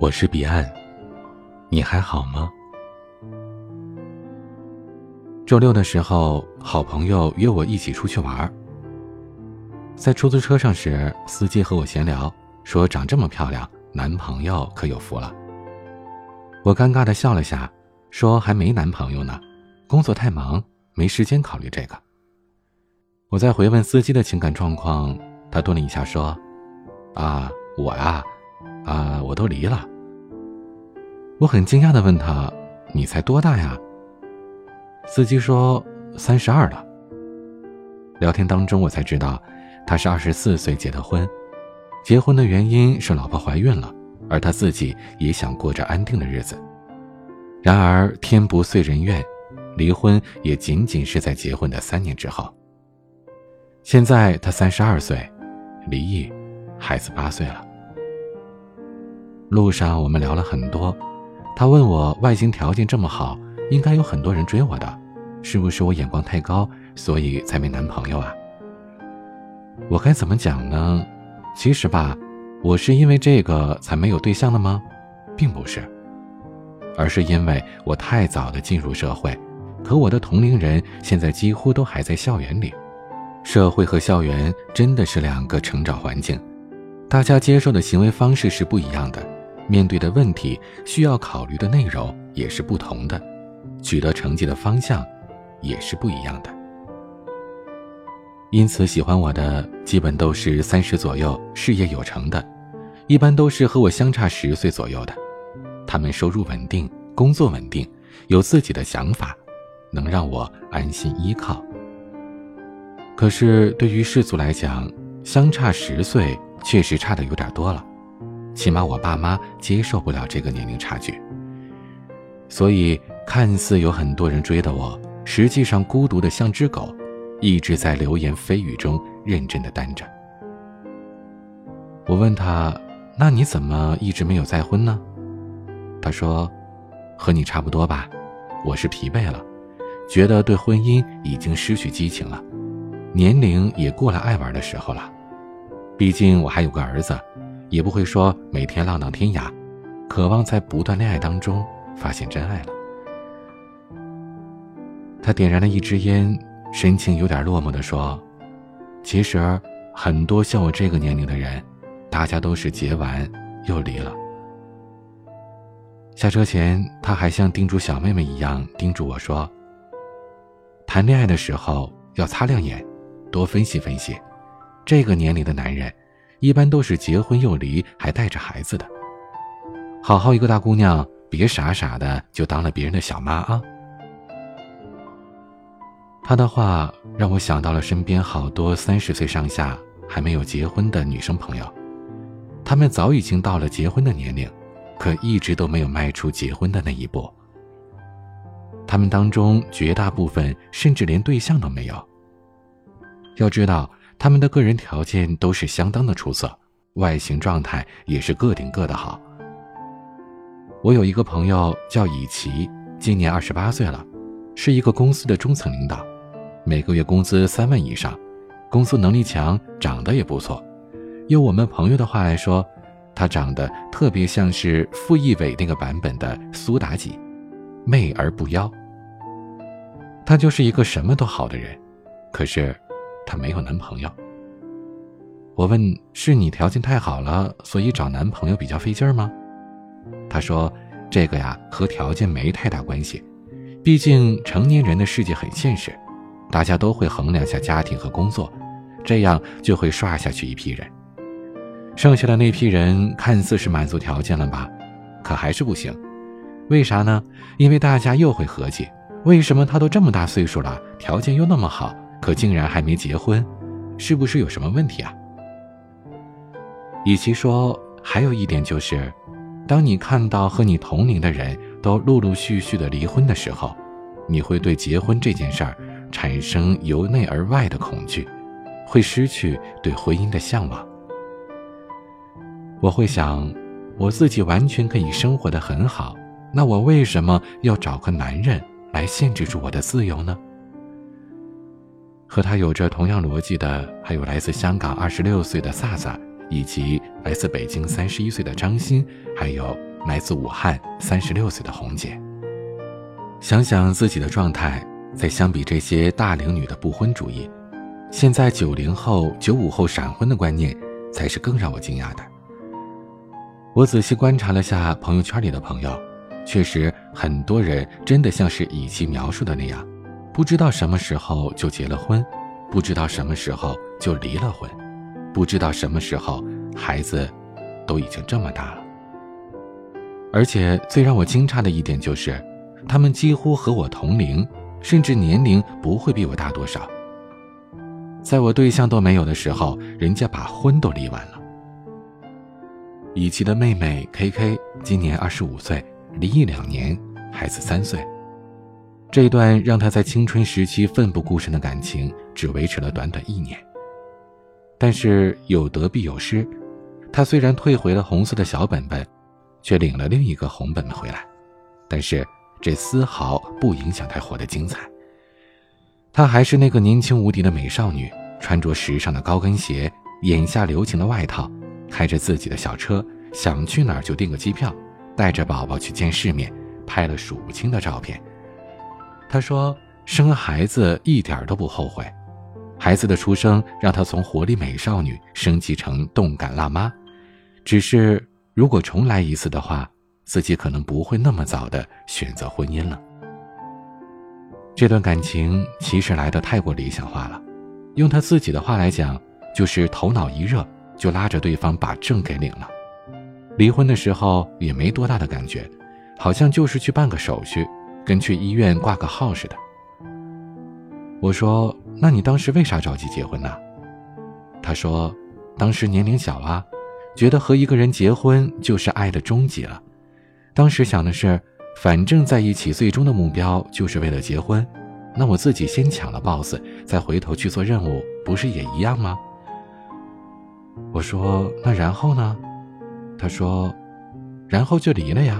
我是彼岸，你还好吗？周六的时候，好朋友约我一起出去玩儿。在出租车上时，司机和我闲聊，说长这么漂亮，男朋友可有福了。我尴尬的笑了下，说还没男朋友呢，工作太忙，没时间考虑这个。我在回问司机的情感状况，他顿了一下说：“啊，我呀。”啊，我都离了。我很惊讶的问他：“你才多大呀？”司机说：“三十二了。”聊天当中，我才知道，他是二十四岁结的婚，结婚的原因是老婆怀孕了，而他自己也想过着安定的日子。然而天不遂人愿，离婚也仅仅是在结婚的三年之后。现在他三十二岁，离异，孩子八岁了。路上我们聊了很多，他问我外形条件这么好，应该有很多人追我的，是不是我眼光太高，所以才没男朋友啊？我该怎么讲呢？其实吧，我是因为这个才没有对象的吗？并不是，而是因为我太早的进入社会，可我的同龄人现在几乎都还在校园里，社会和校园真的是两个成长环境，大家接受的行为方式是不一样的。面对的问题，需要考虑的内容也是不同的，取得成绩的方向也是不一样的。因此，喜欢我的基本都是三十左右、事业有成的，一般都是和我相差十岁左右的。他们收入稳定，工作稳定，有自己的想法，能让我安心依靠。可是，对于世俗来讲，相差十岁确实差的有点多了。起码我爸妈接受不了这个年龄差距，所以看似有很多人追的我，实际上孤独的像只狗，一直在流言蜚语中认真的单着。我问他：“那你怎么一直没有再婚呢？”他说：“和你差不多吧，我是疲惫了，觉得对婚姻已经失去激情了，年龄也过了爱玩的时候了，毕竟我还有个儿子。”也不会说每天浪荡天涯，渴望在不断恋爱当中发现真爱了。他点燃了一支烟，神情有点落寞的说：“其实很多像我这个年龄的人，大家都是结完又离了。”下车前，他还像叮嘱小妹妹一样叮嘱我说：“谈恋爱的时候要擦亮眼，多分析分析，这个年龄的男人。”一般都是结婚又离，还带着孩子的。好好一个大姑娘，别傻傻的就当了别人的小妈啊！他的话让我想到了身边好多三十岁上下还没有结婚的女生朋友，她们早已经到了结婚的年龄，可一直都没有迈出结婚的那一步。他们当中绝大部分甚至连对象都没有。要知道。他们的个人条件都是相当的出色，外形状态也是个顶个的好。我有一个朋友叫以奇，今年二十八岁了，是一个公司的中层领导，每个月工资三万以上，工作能力强，长得也不错。用我们朋友的话来说，他长得特别像是傅艺伟那个版本的苏妲己，媚而不妖。他就是一个什么都好的人，可是。她没有男朋友。我问：“是你条件太好了，所以找男朋友比较费劲儿吗？”她说：“这个呀，和条件没太大关系。毕竟成年人的世界很现实，大家都会衡量下家庭和工作，这样就会刷下去一批人。剩下的那批人看似是满足条件了吧，可还是不行。为啥呢？因为大家又会合计：为什么他都这么大岁数了，条件又那么好？”可竟然还没结婚，是不是有什么问题啊？与其说，还有一点就是，当你看到和你同龄的人都陆陆续续的离婚的时候，你会对结婚这件事儿产生由内而外的恐惧，会失去对婚姻的向往。我会想，我自己完全可以生活的很好，那我为什么要找个男人来限制住我的自由呢？和他有着同样逻辑的，还有来自香港二十六岁的萨萨，以及来自北京三十一岁的张欣，还有来自武汉三十六岁的红姐。想想自己的状态，在相比这些大龄女的不婚主义，现在九零后、九五后闪婚的观念，才是更让我惊讶的。我仔细观察了下朋友圈里的朋友，确实很多人真的像是以其描述的那样，不知道什么时候就结了婚，不知道什么时候就离了婚，不知道什么时候孩子都已经这么大了。而且最让我惊诧的一点就是。他们几乎和我同龄，甚至年龄不会比我大多少。在我对象都没有的时候，人家把婚都离完了。以琪的妹妹 K K 今年二十五岁，离异两年，孩子三岁。这段让她在青春时期奋不顾身的感情，只维持了短短一年。但是有得必有失，她虽然退回了红色的小本本，却领了另一个红本本回来，但是。这丝毫不影响她活得精彩。她还是那个年轻无敌的美少女，穿着时尚的高跟鞋，眼下留情的外套，开着自己的小车，想去哪儿就订个机票，带着宝宝去见世面，拍了数不清的照片。她说：“生孩子一点都不后悔，孩子的出生让她从活力美少女升级成动感辣妈。只是如果重来一次的话。”自己可能不会那么早的选择婚姻了。这段感情其实来的太过理想化了，用他自己的话来讲，就是头脑一热就拉着对方把证给领了。离婚的时候也没多大的感觉，好像就是去办个手续，跟去医院挂个号似的。我说：“那你当时为啥着急结婚呢？”他说：“当时年龄小啊，觉得和一个人结婚就是爱的终极了。”当时想的是，反正在一起，最终的目标就是为了结婚，那我自己先抢了 boss，再回头去做任务，不是也一样吗？我说那然后呢？他说，然后就离了呀。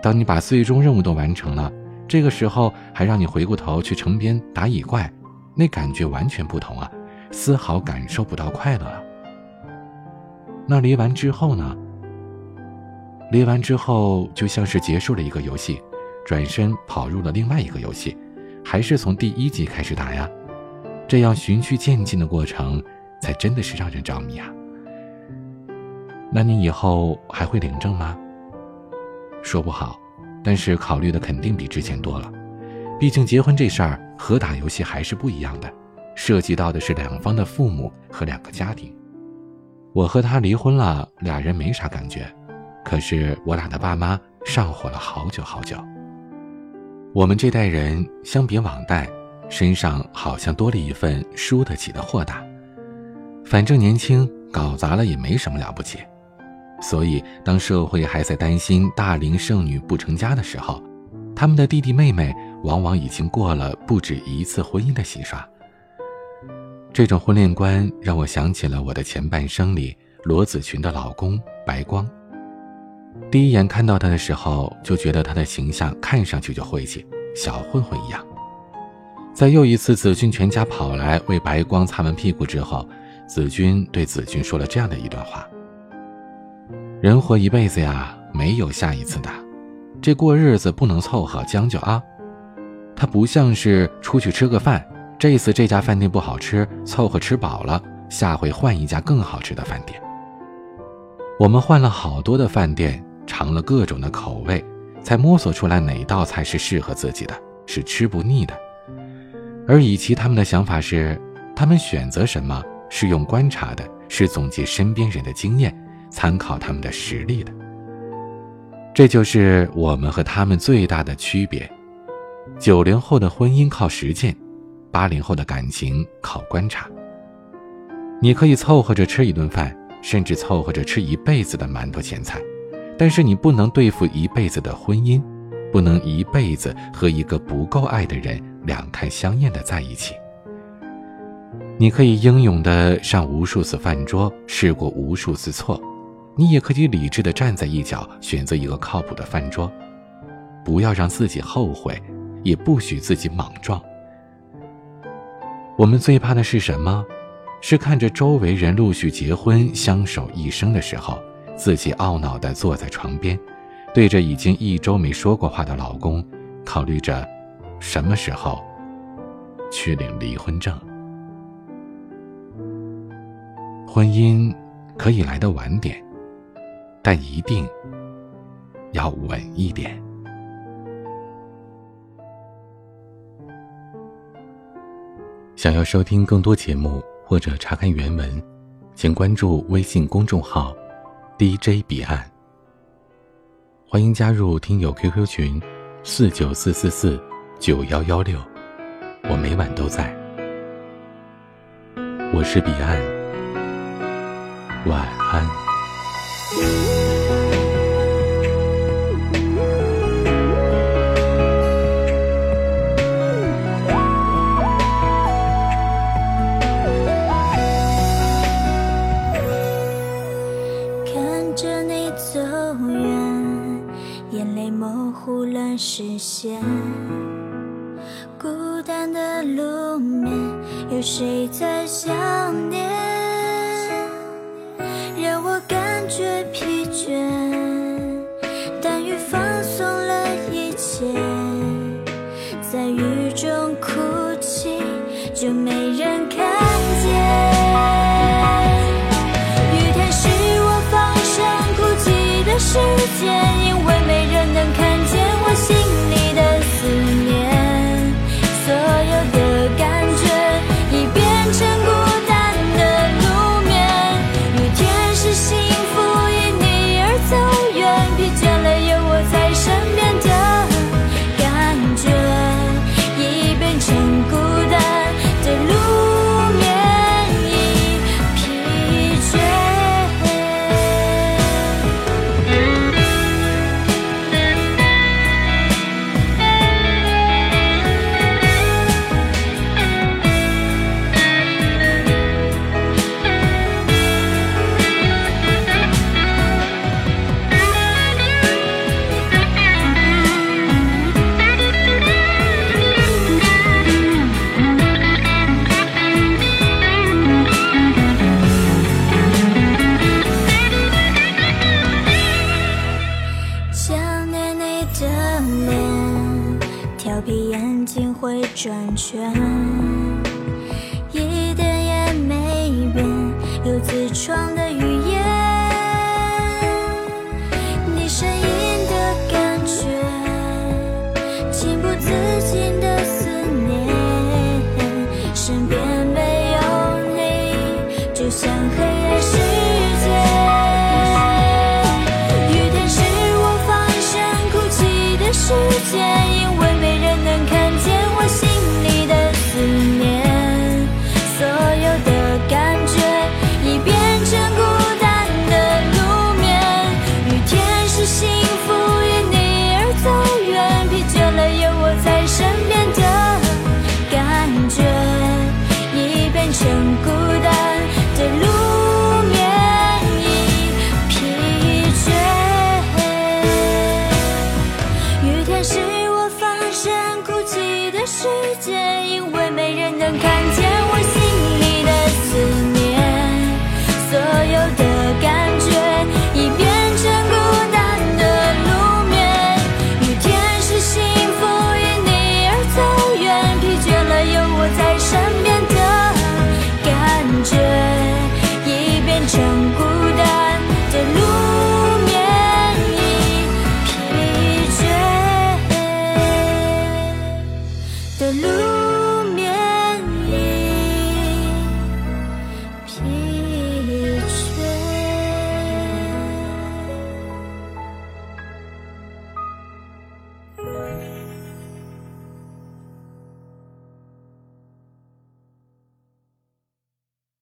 当你把最终任务都完成了，这个时候还让你回过头去城边打野怪，那感觉完全不同啊，丝毫感受不到快乐了。那离完之后呢？离完之后，就像是结束了一个游戏，转身跑入了另外一个游戏，还是从第一集开始打呀？这样循序渐进的过程，才真的是让人着迷啊！那你以后还会领证吗？说不好，但是考虑的肯定比之前多了。毕竟结婚这事儿和打游戏还是不一样的，涉及到的是两方的父母和两个家庭。我和他离婚了，俩人没啥感觉。可是我俩的爸妈上火了好久好久。我们这代人相比往代，身上好像多了一份输得起的豁达。反正年轻，搞砸了也没什么了不起。所以，当社会还在担心大龄剩女不成家的时候，他们的弟弟妹妹往往已经过了不止一次婚姻的洗刷。这种婚恋观让我想起了我的前半生里罗子群的老公白光。第一眼看到他的时候，就觉得他的形象看上去就晦气，小混混一样。在又一次子君全家跑来为白光擦完屁股之后，子君对子君说了这样的一段话：“人活一辈子呀，没有下一次的，这过日子不能凑合将就啊。他不像是出去吃个饭，这次这家饭店不好吃，凑合吃饱了，下回换一家更好吃的饭店。我们换了好多的饭店。”尝了各种的口味，才摸索出来哪道菜是适合自己的，是吃不腻的。而以其他们的想法是，他们选择什么是用观察的，是总结身边人的经验，参考他们的实力的。这就是我们和他们最大的区别。九零后的婚姻靠实践，八零后的感情靠观察。你可以凑合着吃一顿饭，甚至凑合着吃一辈子的馒头咸菜。但是你不能对付一辈子的婚姻，不能一辈子和一个不够爱的人两看相厌的在一起。你可以英勇的上无数次饭桌，试过无数次错，你也可以理智的站在一角，选择一个靠谱的饭桌。不要让自己后悔，也不许自己莽撞。我们最怕的是什么？是看着周围人陆续结婚、相守一生的时候。自己懊恼地坐在床边，对着已经一周没说过话的老公，考虑着什么时候去领离婚证。婚姻可以来的晚点，但一定要稳一点。想要收听更多节目或者查看原文，请关注微信公众号 “DJ 彼岸”。欢迎加入听友 QQ 群：四九四四四九幺幺六，我每晚都在。我是彼岸。晚安。就没圈，一点也没变，有自创的世界。